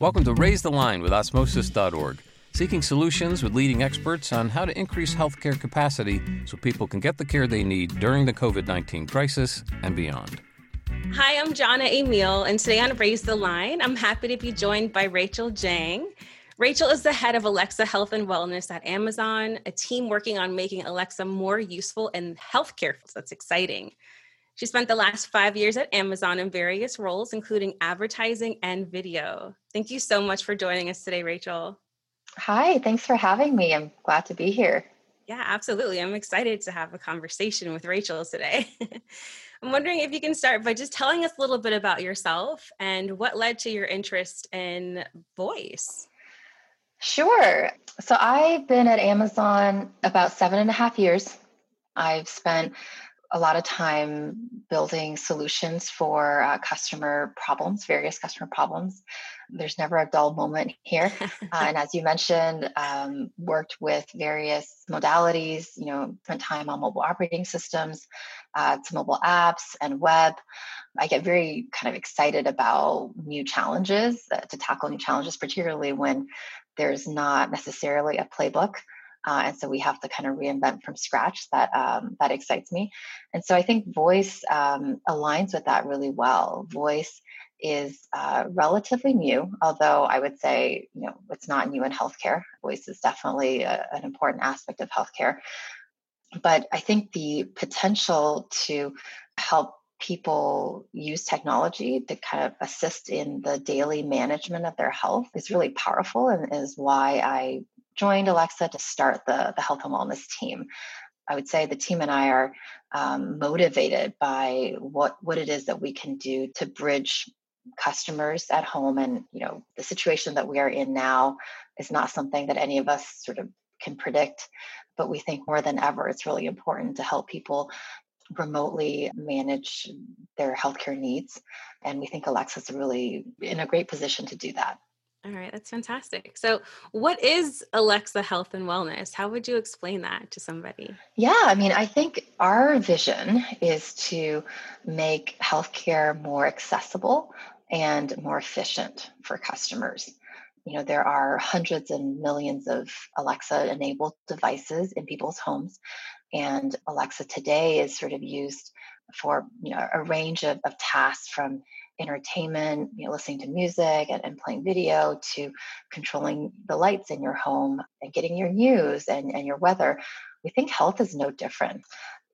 Welcome to Raise the Line with Osmosis.org, seeking solutions with leading experts on how to increase healthcare capacity so people can get the care they need during the COVID 19 crisis and beyond. Hi, I'm Jana Emil, and today on Raise the Line, I'm happy to be joined by Rachel Jiang. Rachel is the head of Alexa Health and Wellness at Amazon, a team working on making Alexa more useful in healthcare. So that's exciting. She spent the last five years at Amazon in various roles, including advertising and video. Thank you so much for joining us today, Rachel. Hi, thanks for having me. I'm glad to be here. Yeah, absolutely. I'm excited to have a conversation with Rachel today. I'm wondering if you can start by just telling us a little bit about yourself and what led to your interest in voice. Sure. So I've been at Amazon about seven and a half years. I've spent a lot of time building solutions for uh, customer problems, various customer problems. There's never a dull moment here. uh, and as you mentioned, um, worked with various modalities, you know, spent time on mobile operating systems, uh, to mobile apps and web. I get very kind of excited about new challenges, uh, to tackle new challenges, particularly when there's not necessarily a playbook. Uh, and so we have to kind of reinvent from scratch. That um, that excites me, and so I think voice um, aligns with that really well. Voice is uh, relatively new, although I would say you know it's not new in healthcare. Voice is definitely a, an important aspect of healthcare, but I think the potential to help people use technology to kind of assist in the daily management of their health is really powerful and is why I joined Alexa to start the, the health and wellness team. I would say the team and I are um, motivated by what, what it is that we can do to bridge customers at home. And, you know, the situation that we are in now is not something that any of us sort of can predict, but we think more than ever it's really important to help people remotely manage their healthcare needs. And we think Alexa's really in a great position to do that. All right, that's fantastic. So, what is Alexa Health and Wellness? How would you explain that to somebody? Yeah, I mean, I think our vision is to make healthcare more accessible and more efficient for customers. You know, there are hundreds and millions of Alexa enabled devices in people's homes, and Alexa today is sort of used for you know a range of, of tasks from entertainment, you know, listening to music and, and, playing video to controlling the lights in your home and getting your news and, and your weather, we think health is no different.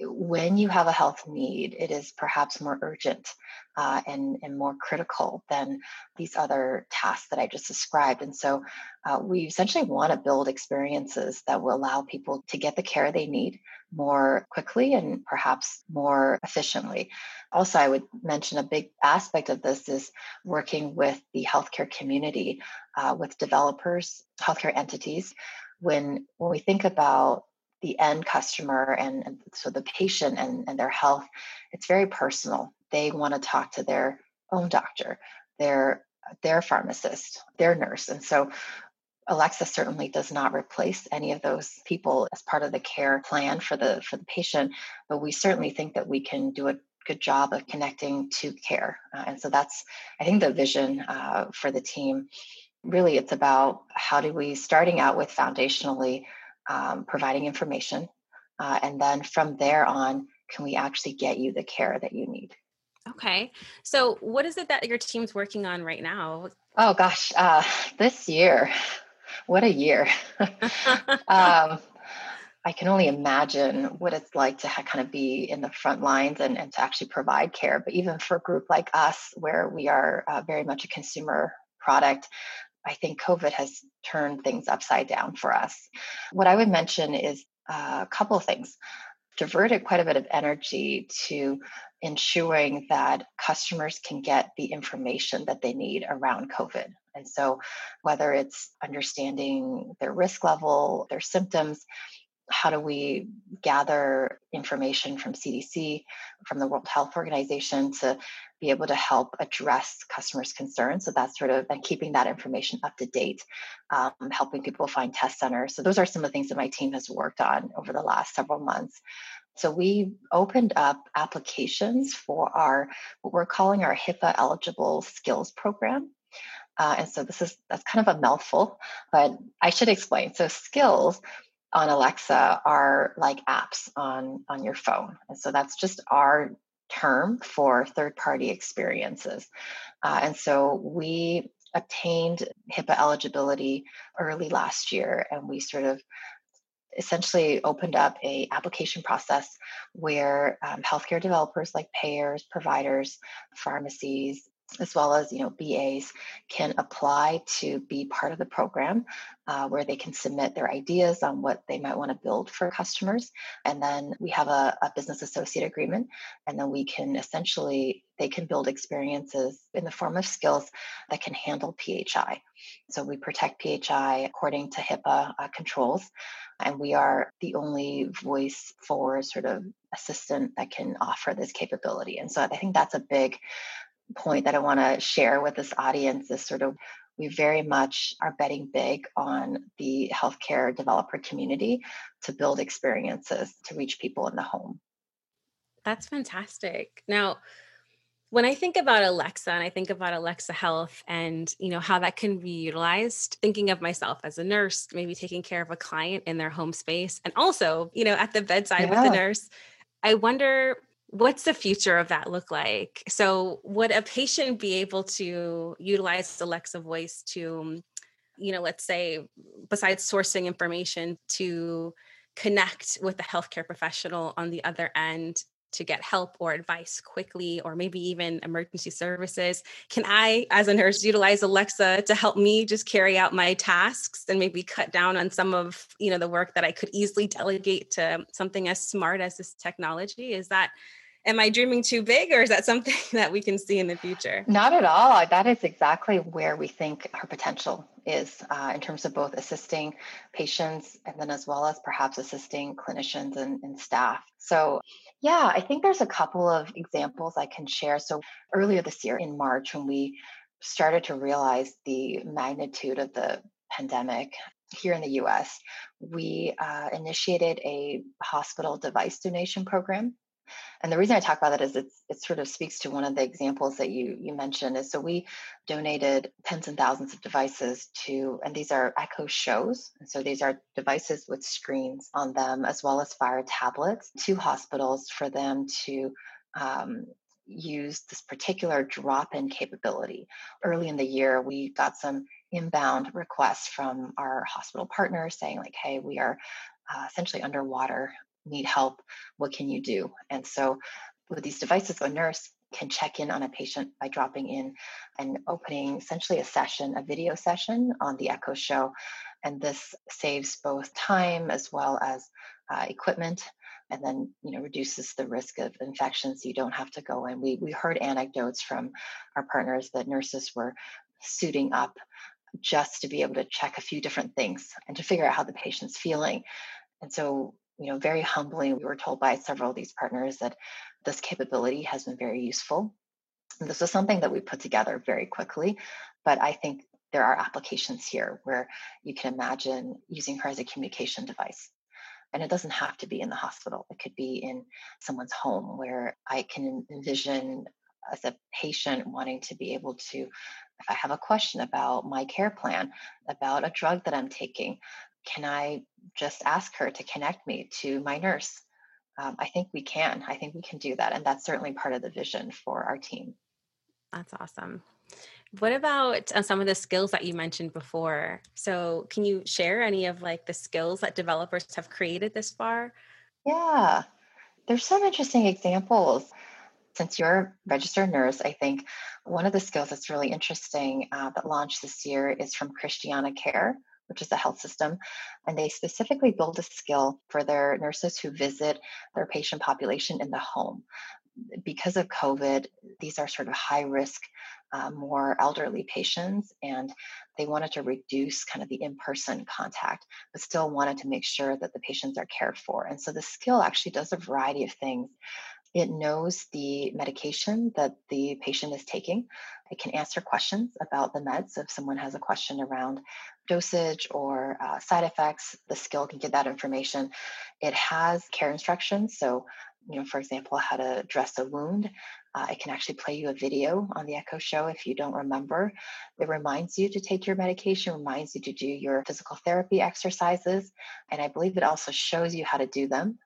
When you have a health need, it is perhaps more urgent uh, and, and more critical than these other tasks that I just described. And so uh, we essentially want to build experiences that will allow people to get the care they need more quickly and perhaps more efficiently. Also, I would mention a big aspect of this is working with the healthcare community, uh, with developers, healthcare entities. When, when we think about the end customer and, and so the patient and, and their health, it's very personal. They want to talk to their own doctor, their their pharmacist, their nurse. And so Alexa certainly does not replace any of those people as part of the care plan for the for the patient, but we certainly think that we can do a good job of connecting to care. Uh, and so that's I think the vision uh, for the team. Really, it's about how do we starting out with foundationally um, providing information, uh, and then from there on, can we actually get you the care that you need? Okay. So, what is it that your team's working on right now? Oh, gosh. Uh, this year, what a year. um, I can only imagine what it's like to kind of be in the front lines and, and to actually provide care. But even for a group like us, where we are uh, very much a consumer product, I think COVID has turned things upside down for us. What I would mention is a couple of things. Diverted quite a bit of energy to ensuring that customers can get the information that they need around COVID. And so, whether it's understanding their risk level, their symptoms, how do we gather information from CDC, from the World Health Organization to be able to help address customers' concerns? So that's sort of and keeping that information up to date, um, helping people find test centers. So those are some of the things that my team has worked on over the last several months. So we opened up applications for our what we're calling our HIPAA eligible skills program. Uh, and so this is that's kind of a mouthful, but I should explain. So skills on Alexa are like apps on on your phone, and so that's just our term for third party experiences. Uh, and so we obtained HIPAA eligibility early last year, and we sort of essentially opened up a application process where um, healthcare developers like payers, providers, pharmacies, as well as you know BAs can apply to be part of the program uh, where they can submit their ideas on what they might want to build for customers. And then we have a, a business associate agreement and then we can essentially they can build experiences in the form of skills that can handle phi so we protect phi according to hipaa uh, controls and we are the only voice for sort of assistant that can offer this capability. And so i think that's a big point that I want to share with this audience is sort of we very much are betting big on the healthcare developer community to build experiences to reach people in the home. That's fantastic. Now, when I think about Alexa and I think about Alexa Health and you know how that can be utilized, thinking of myself as a nurse, maybe taking care of a client in their home space and also, you know, at the bedside yeah. with the nurse, I wonder what's the future of that look like? So, would a patient be able to utilize Alexa voice to, you know, let's say, besides sourcing information, to connect with the healthcare professional on the other end to get help or advice quickly or maybe even emergency services can i as a nurse utilize alexa to help me just carry out my tasks and maybe cut down on some of you know the work that i could easily delegate to something as smart as this technology is that am I dreaming too big or is that something that we can see in the future? Not at all. That is exactly where we think her potential is uh, in terms of both assisting patients and then as well as perhaps assisting clinicians and, and staff. So, yeah, I think there's a couple of examples I can share. So, earlier this year in March, when we started to realize the magnitude of the pandemic here in the US, we uh, initiated a hospital device donation program and the reason I talk about that is it's, it sort of speaks to one of the examples that you you mentioned is so we donated tens and thousands of devices to, and these are Echo shows. And so these are devices with screens on them as well as Fire tablets to hospitals for them to um, use this particular drop-in capability. Early in the year, we got some inbound requests from our hospital partners saying like, hey, we are uh, essentially underwater need help what can you do? And so with these devices a nurse can check in on a patient by dropping in and opening essentially a session a video session on the echo show. And this saves both time as well as uh, equipment and then you know reduces the risk of infections. So you don't have to go in. We, we heard anecdotes from our partners that nurses were suiting up just to be able to check a few different things and to figure out how the patient's feeling. And so you know, very humbly, we were told by several of these partners that this capability has been very useful. And this was something that we put together very quickly, but I think there are applications here where you can imagine using her as a communication device. And it doesn't have to be in the hospital. It could be in someone's home where I can envision as a patient wanting to be able to if I have a question about my care plan, about a drug that I'm taking, can I just ask her to connect me to my nurse? Um, I think we can. I think we can do that. And that's certainly part of the vision for our team. That's awesome. What about uh, some of the skills that you mentioned before? So, can you share any of like the skills that developers have created this far? Yeah, there's some interesting examples. Since you're a registered nurse, I think one of the skills that's really interesting uh, that launched this year is from Christiana Care, which is a health system, and they specifically build a skill for their nurses who visit their patient population in the home. Because of COVID, these are sort of high risk, uh, more elderly patients, and they wanted to reduce kind of the in person contact, but still wanted to make sure that the patients are cared for. And so the skill actually does a variety of things. It knows the medication that the patient is taking. It can answer questions about the meds. If someone has a question around dosage or uh, side effects, the skill can get that information. It has care instructions. So you know, for example, how to dress a wound. Uh, it can actually play you a video on the Echo Show if you don't remember. It reminds you to take your medication, reminds you to do your physical therapy exercises, and I believe it also shows you how to do them.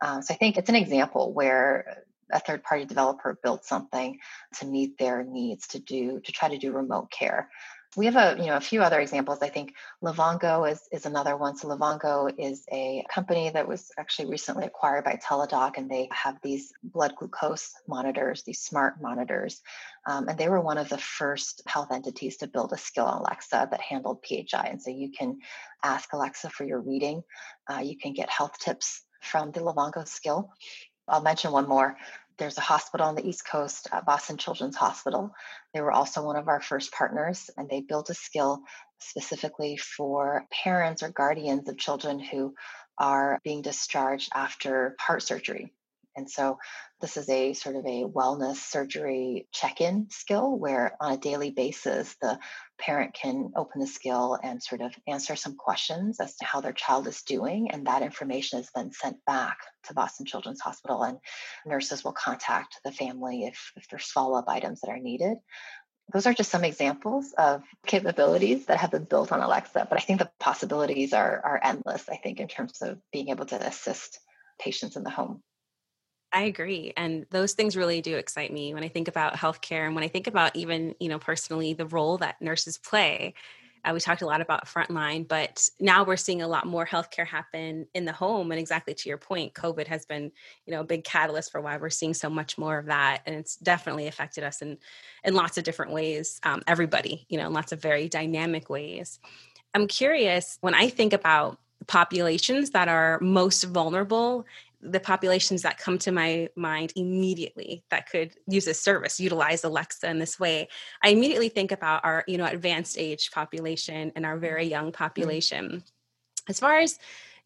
Um, so I think it's an example where a third party developer built something to meet their needs to do to try to do remote care we have a you know a few other examples. I think livongo is, is another one. So livongo is a company that was actually recently acquired by teladoc and they have these blood glucose monitors these smart monitors. Um, and they were one of the first health entities to build a skill on alexa that handled phi and so you can ask alexa for your reading. Uh, you can get health tips from the livongo skill. I'll mention one more there's a hospital on the East Coast, uh, Boston Children's Hospital. They were also one of our first partners, and they built a skill specifically for parents or guardians of children who are being discharged after heart surgery. And so this is a sort of a wellness surgery check-in skill where on a daily basis the parent can open the skill and sort of answer some questions as to how their child is doing and that information is then sent back to Boston Children's Hospital and nurses will contact the family if, if there's follow-up items that are needed. Those are just some examples of capabilities that have been built on Alexa, but I think the possibilities are, are endless, I think, in terms of being able to assist patients in the home. I agree. And those things really do excite me when I think about healthcare and when I think about even, you know, personally the role that nurses play. Uh, we talked a lot about frontline, but now we're seeing a lot more healthcare happen in the home. And exactly to your point, COVID has been, you know, a big catalyst for why we're seeing so much more of that, and it's definitely affected us in in lots of different ways. Um, everybody, you know, in lots of very dynamic ways. I'm curious when I think about populations that are most vulnerable the populations that come to my mind immediately that could use this service utilize alexa in this way i immediately think about our you know advanced age population and our very young mm-hmm. population mm-hmm. as far as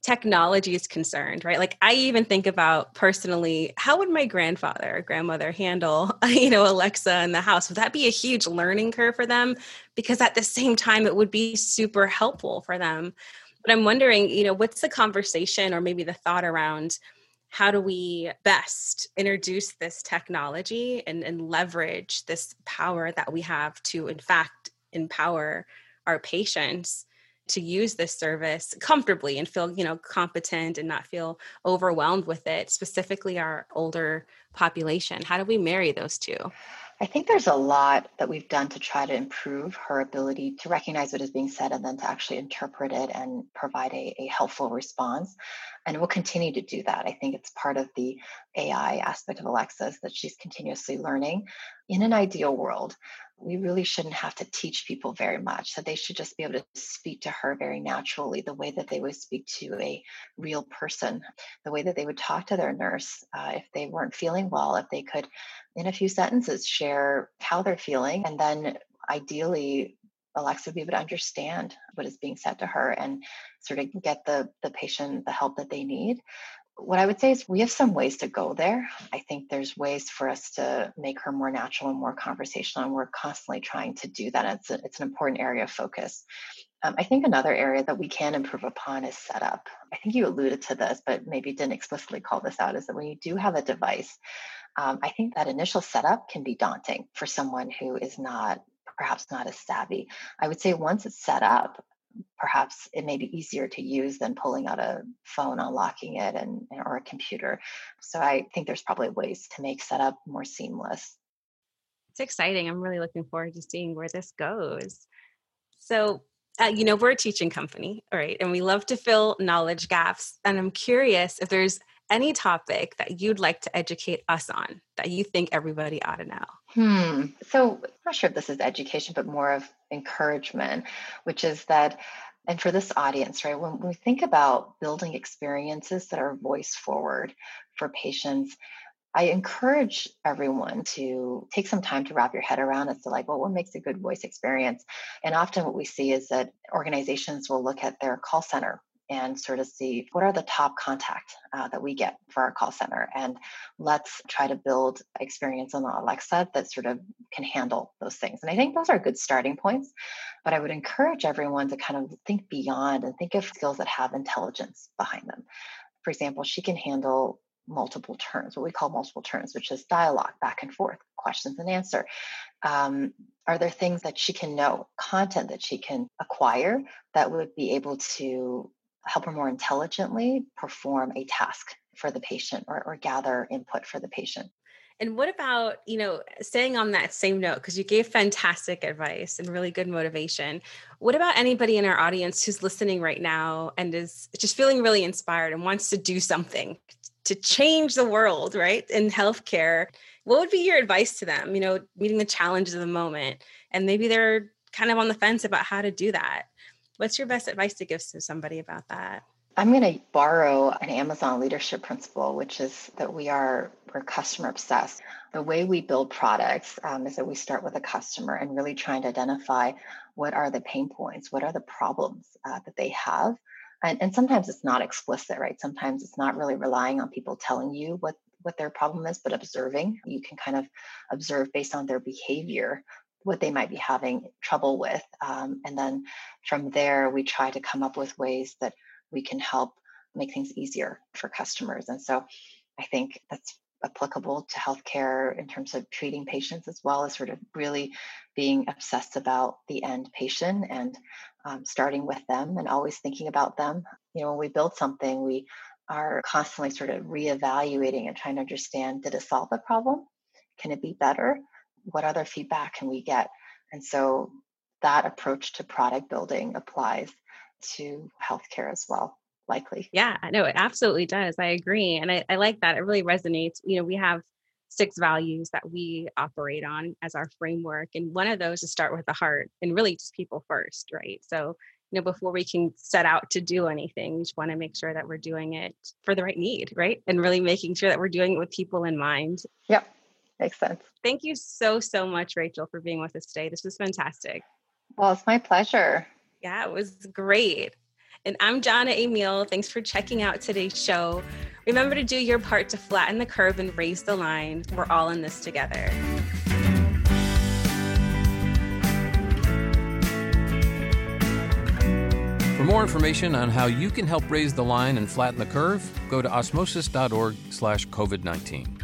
technology is concerned right like i even think about personally how would my grandfather or grandmother handle you know alexa in the house would that be a huge learning curve for them because at the same time it would be super helpful for them but i'm wondering you know what's the conversation or maybe the thought around how do we best introduce this technology and, and leverage this power that we have to in fact empower our patients to use this service comfortably and feel you know competent and not feel overwhelmed with it specifically our older population? How do we marry those two I think there's a lot that we've done to try to improve her ability to recognize what is being said and then to actually interpret it and provide a, a helpful response. And we'll continue to do that. I think it's part of the AI aspect of Alexa's that she's continuously learning. In an ideal world, we really shouldn't have to teach people very much that they should just be able to speak to her very naturally the way that they would speak to a real person the way that they would talk to their nurse uh, if they weren't feeling well if they could in a few sentences share how they're feeling and then ideally alexa would be able to understand what is being said to her and sort of get the the patient the help that they need what I would say is we have some ways to go there. I think there's ways for us to make her more natural and more conversational, and we're constantly trying to do that. It's, a, it's an important area of focus. Um, I think another area that we can improve upon is setup. I think you alluded to this, but maybe didn't explicitly call this out, is that when you do have a device, um, I think that initial setup can be daunting for someone who is not perhaps not as savvy. I would say once it's set up, perhaps it may be easier to use than pulling out a phone, unlocking it, and or a computer. So I think there's probably ways to make setup more seamless. It's exciting. I'm really looking forward to seeing where this goes. So, uh, you know, we're a teaching company, right? and we love to fill knowledge gaps. And I'm curious if there's any topic that you'd like to educate us on that you think everybody ought to know? Hmm. So I'm not sure if this is education, but more of encouragement, which is that, and for this audience, right, when we think about building experiences that are voice forward for patients, I encourage everyone to take some time to wrap your head around as to like, well, what makes a good voice experience? And often what we see is that organizations will look at their call center and sort of see what are the top contact uh, that we get for our call center and let's try to build experience on alexa that sort of can handle those things and i think those are good starting points but i would encourage everyone to kind of think beyond and think of skills that have intelligence behind them for example she can handle multiple turns, what we call multiple turns, which is dialogue, back and forth, questions and answer. Um, are there things that she can know, content that she can acquire that would be able to help her more intelligently perform a task for the patient or, or gather input for the patient? And what about, you know, staying on that same note, because you gave fantastic advice and really good motivation. What about anybody in our audience who's listening right now and is just feeling really inspired and wants to do something to change the world, right? In healthcare, what would be your advice to them, you know, meeting the challenges of the moment? And maybe they're kind of on the fence about how to do that. What's your best advice to give to somebody about that? I'm going to borrow an Amazon leadership principle, which is that we are we're customer obsessed. The way we build products um, is that we start with a customer and really trying to identify what are the pain points, what are the problems uh, that they have, and, and sometimes it's not explicit, right? Sometimes it's not really relying on people telling you what what their problem is, but observing. You can kind of observe based on their behavior what they might be having trouble with, um, and then from there we try to come up with ways that we can help make things easier for customers. And so I think that's applicable to healthcare in terms of treating patients as well as sort of really being obsessed about the end patient and um, starting with them and always thinking about them. You know, when we build something, we are constantly sort of reevaluating and trying to understand did it solve the problem? Can it be better? What other feedback can we get? And so that approach to product building applies to healthcare as well likely. Yeah no it absolutely does i agree and I, I like that it really resonates you know we have six values that we operate on as our framework and one of those is start with the heart and really just people first right? So you know before we can set out to do anything we just want to make sure that we're doing it for the right need right? And really making sure that we're doing it with people in mind. Yep makes sense thank you so so much rachel for being with us today this was fantastic well it's my pleasure yeah, it was great. And I'm Jana Emil. Thanks for checking out today's show. Remember to do your part to flatten the curve and raise the line. We're all in this together. For more information on how you can help raise the line and flatten the curve, go to osmosis.org slash COVID-19.